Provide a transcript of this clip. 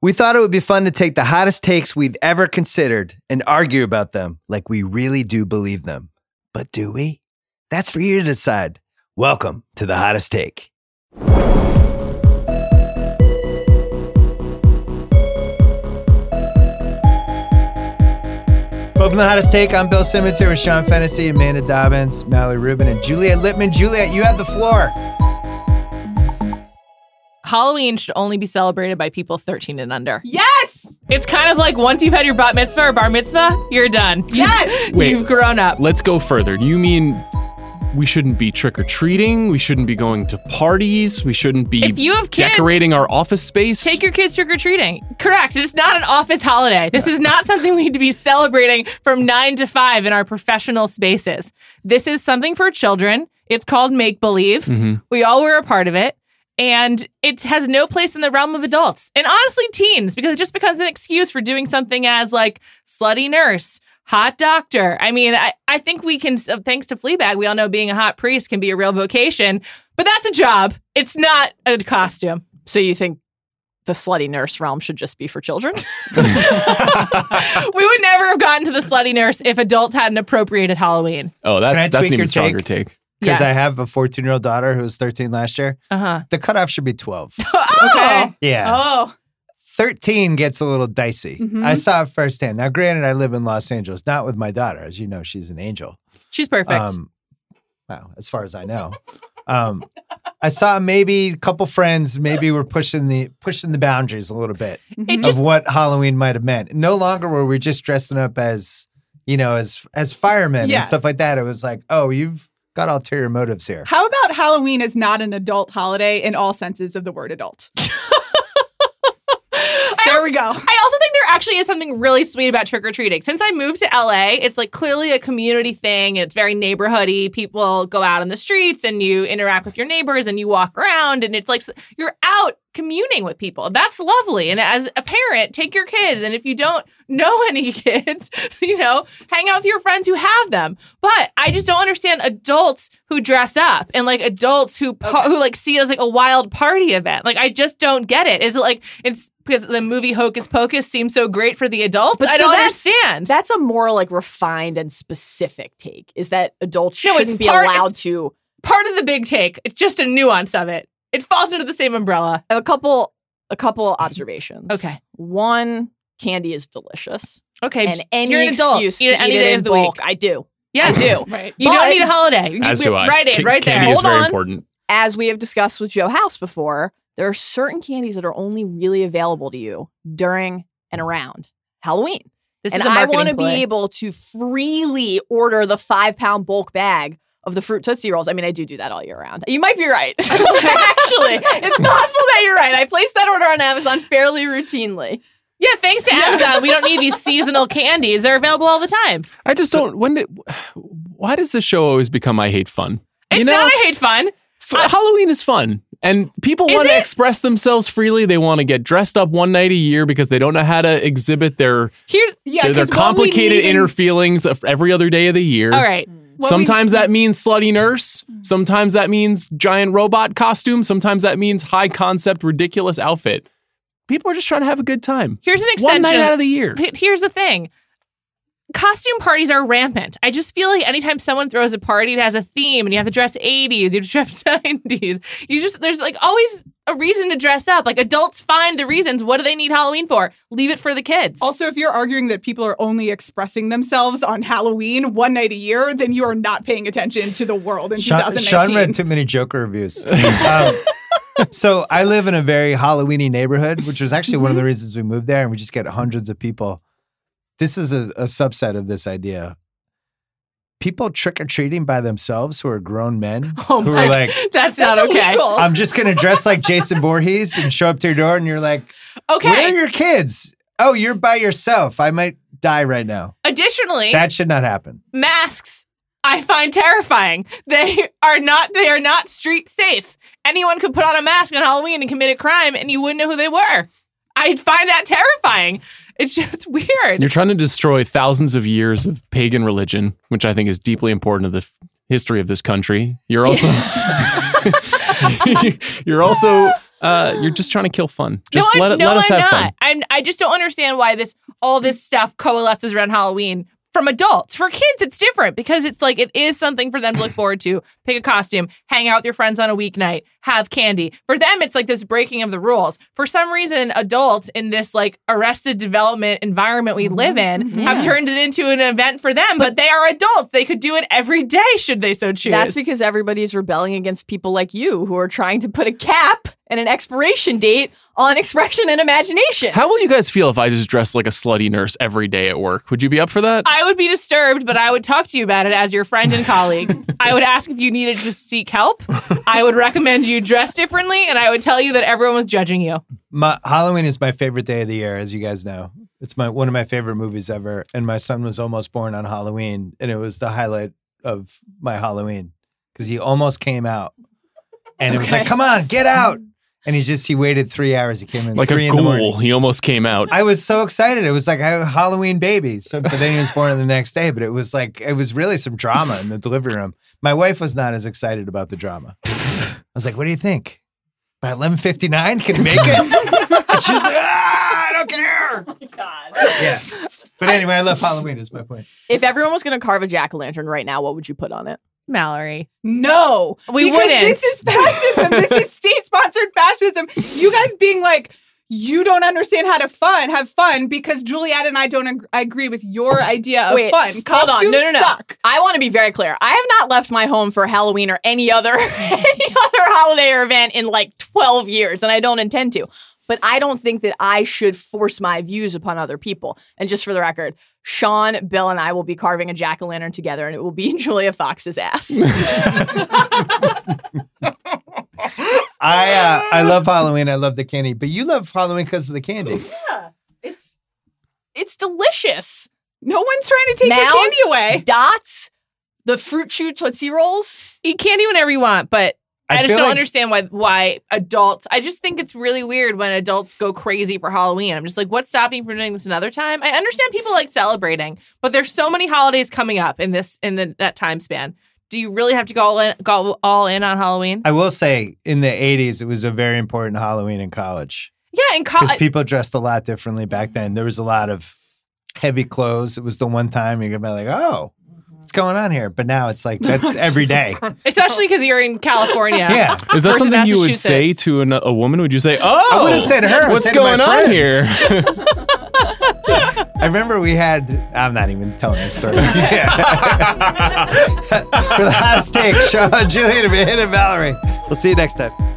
We thought it would be fun to take the hottest takes we've ever considered and argue about them like we really do believe them. But do we? That's for you to decide. Welcome to the hottest take. Welcome to the hottest take. I'm Bill Simmons here with Sean Fennessy, Amanda Dobbins, Mallory Rubin, and Juliet Litman. Juliet, you have the floor. Halloween should only be celebrated by people 13 and under. Yes! It's kind of like once you've had your bat mitzvah or bar mitzvah, you're done. Yes! Wait. You've grown up. Let's go further. Do you mean we shouldn't be trick or treating? We shouldn't be going to parties? We shouldn't be If you have kids, decorating our office space? Take your kids trick or treating. Correct. It's not an office holiday. This is not something we need to be celebrating from nine to five in our professional spaces. This is something for children. It's called make believe. Mhm. We all were a part of it. And it has no place in the realm of adults and honestly teens because it just becomes an excuse for doing something as like slutty nurse, hot doctor. I mean, I, I think we can, thanks to Fleabag, we all know being a hot priest can be a real vocation, but that's a job. It's not a costume. So you think the slutty nurse realm should just be for children? we would never have gotten to the slutty nurse if adults hadn't appropriated Halloween. Oh, that's that's tweak an even stronger take? take. Because Yes. I have a 14 year old daughter who was 13 last year. Uh huh. The cutoff should be 12. Okay. Yeah. Oh, 13 gets a little dicey. Mhm. I saw it firsthand. Now, granted, I live in Los Angeles, not with my daughter. As you know, she's an angel. She's perfect. Um, wow, as far as I know. Um, I saw maybe a couple friends maybe were pushing the pushing the boundaries a little bit it of just what Halloween might have meant. No longer were we just dressing up as, you know, as as firemen Yeah. and stuff like that. It was like, oh, you've got ulterior motives here. how about Halloween is not an adult holiday in all senses of the word adult? There also- we go. I also think there actually is something really sweet about trick or treating. Since I moved to LA, it's like clearly a community thing. It's very neighborhoody. People go out on the streets and you interact with your neighbors and you walk around and it's like you're out communing with people. That's lovely. And as a parent, take your kids. And if you don't know any kids, you know, hang out with your friends who have them. But I just don't understand adults who dress up and like adults who pa- who like see it as like a wild party event. Like I just don't get it. Is it like it's because the movie Hocus Pocus seems so great for the adults? But I so don't that's- understand. That's a more like refined and specific take. Is that adults No, shouldn't be part- allowed to part of the big take. It's just a nuance of it. It falls under the same umbrella. a couple a couple observations. Okay. One, candy is delicious. Okay, and any you're an adult. excuse Eat it any eat day it of in the bulk, week. I do. Yeah, I do. Right. You But- don't need a holiday. As do I. Right in, Ca- right there. Candy is Hold very on. important. As we have discussed with Joe House before, there are certain candies that are only really available to you during and around Halloween. This and is a I marketing want to be play. able to freely order the five pound bulk bag of the fruit tootsie rolls. I mean, I do do that all year round. You might be right. Actually, it's possible that you're right. I place that order on Amazon fairly routinely. Yeah, thanks to Amazon, we don't need these seasonal candies. They're available all the time. I just don't. When did? Why does this show always become I hate fun? It's you know, not a hate fun. F- Halloween is fun, and people want to express themselves freely. They want to get dressed up one night a year because they don't know how to exhibit their Here's Yeah, their, their 'cause what we complicated need in- inner feelings of every other day of the year. all right. Mm. What we- Sometimes that means slutty nurse. Mm. Sometimes that means giant robot costume. Sometimes that means high concept, ridiculous outfit. People are just trying to have a good time. Here's an extension. One night out of the year. Here's the thing. Costume parties are rampant. I just feel like anytime someone throws a party, it has a theme, and you have to dress 80s, you have to dress 90s. You just there's like always a reason to dress up. Like adults find the reasons. What do they need Halloween for? Leave it for the kids. Also, if you're arguing that people are only expressing themselves on Halloween one night a year, then you are not paying attention to the world in Sean, 2019. Sean read too many Joker reviews. um, so I live in a very Halloweeny neighborhood, which was actually one of the reasons we moved there, and we just get hundreds of people. This is a, a subset of this idea. People trick or treating by themselves who are grown men oh who my, are like, that's, That's not okay. illegal. I'm just gonna dress like Jason Voorhees and show up to your door, and you're like, Okay. Where are your kids? Oh, you're by yourself. I might die right now. Additionally, That should not happen. masks I find terrifying. They are not they are not street safe. Anyone could put on a mask on Halloween and commit a crime and you wouldn't know who they were. I find that terrifying. It's just weird. You're trying to destroy thousands of years of pagan religion, which I think is deeply important to the f- history of this country. You're also you're also uh, you're just trying to kill fun. Just no, let I'm, it no, let us I'm have not. fun. I'm I just don't understand why this all this stuff coalesces around Halloween from adults. For kids, it's different because it's like it is something for them to look forward to. Pick a costume, hang out with your friends on a weeknight, have candy. For them, it's like this breaking of the rules. For some reason, adults in this like arrested development environment we live mm-hmm. in mm-hmm. Yeah. have turned it into an event for them, but they are adults. They could do it every day should they so choose. That's because everybody's rebelling against people like you who are trying to put a cap and an expiration date on expression and imagination. How will you guys feel if I just dress like a slutty nurse every day at work? Would you be up for that? I would be disturbed, but I would talk to you about it as your friend and colleague. I would ask if you needed to seek help. I would recommend you dress differently, and I would tell you that everyone was judging you. My Halloween is my favorite day of the year, as you guys know. It's my one of my favorite movies ever, and my son was almost born on Halloween, and it was the highlight of my Halloween because he almost came out, and it was like, "Come on, get out!" And he just he waited three hours. He came in like a three in the ghoul. He almost came out. I was so excited. It was like a Halloween baby. So, but then he was born the next day. But it was like it was really some drama in the delivery room. My wife was not as excited about the drama. I was like, "What do you think? By eleven fifty nine, can you make it?" and she was like, "Ah, I don't care." God. Yeah. But anyway, I love Halloween. Is my point. If everyone was going to carve a jack o' lantern right now, what would you put on it? Mallory. No, We because wouldn't. this is fascism. this is state-sponsored fascism. You guys being like, you don't understand how to fun, have fun because Juliet and I don't ag- agree with your idea of Wait, fun. hold Costumes on. No, no, no. suck. I want to be very clear. I have not left my home for Halloween or any other any other holiday or event in like 12 years, and I don't intend to. But I don't think that I should force my views upon other people. And just for the record, Sean, Bill, and I will be carving a jack o' lantern together, and it will be Julia Fox's ass. I uh, I love Halloween. I love the candy. But you love Halloween because of the candy. yeah, it's it's delicious. No one's trying to take your candy away. Dots, the fruit chew tootsie rolls. Eat candy whenever you want, but I, I just don't like- understand why why adults. I just think it's really weird when adults go crazy for Halloween. I'm just like, what's stopping you from doing this another time? I understand people like celebrating, but there's so many holidays coming up in this in the, that time span. Do you really have to go all in, go all in on Halloween? I will say, in the '80s, it was a very important Halloween in college. yeah, in because college. people dressed a lot differently back then. There was a lot of heavy clothes. It was the one time you could be like, "Oh, what's going on here?" But now it's like that's oh, every day. Especially because you're in California. Yeah, Is that something you would say to an, a woman? Would you say, "Oh, I wouldn't say to her. What's say to my going on friends." here?" I remember we had. I'm not even telling this story. Yeah. For the hottest take, Sean, Julian, and Valerie. We'll see you next time.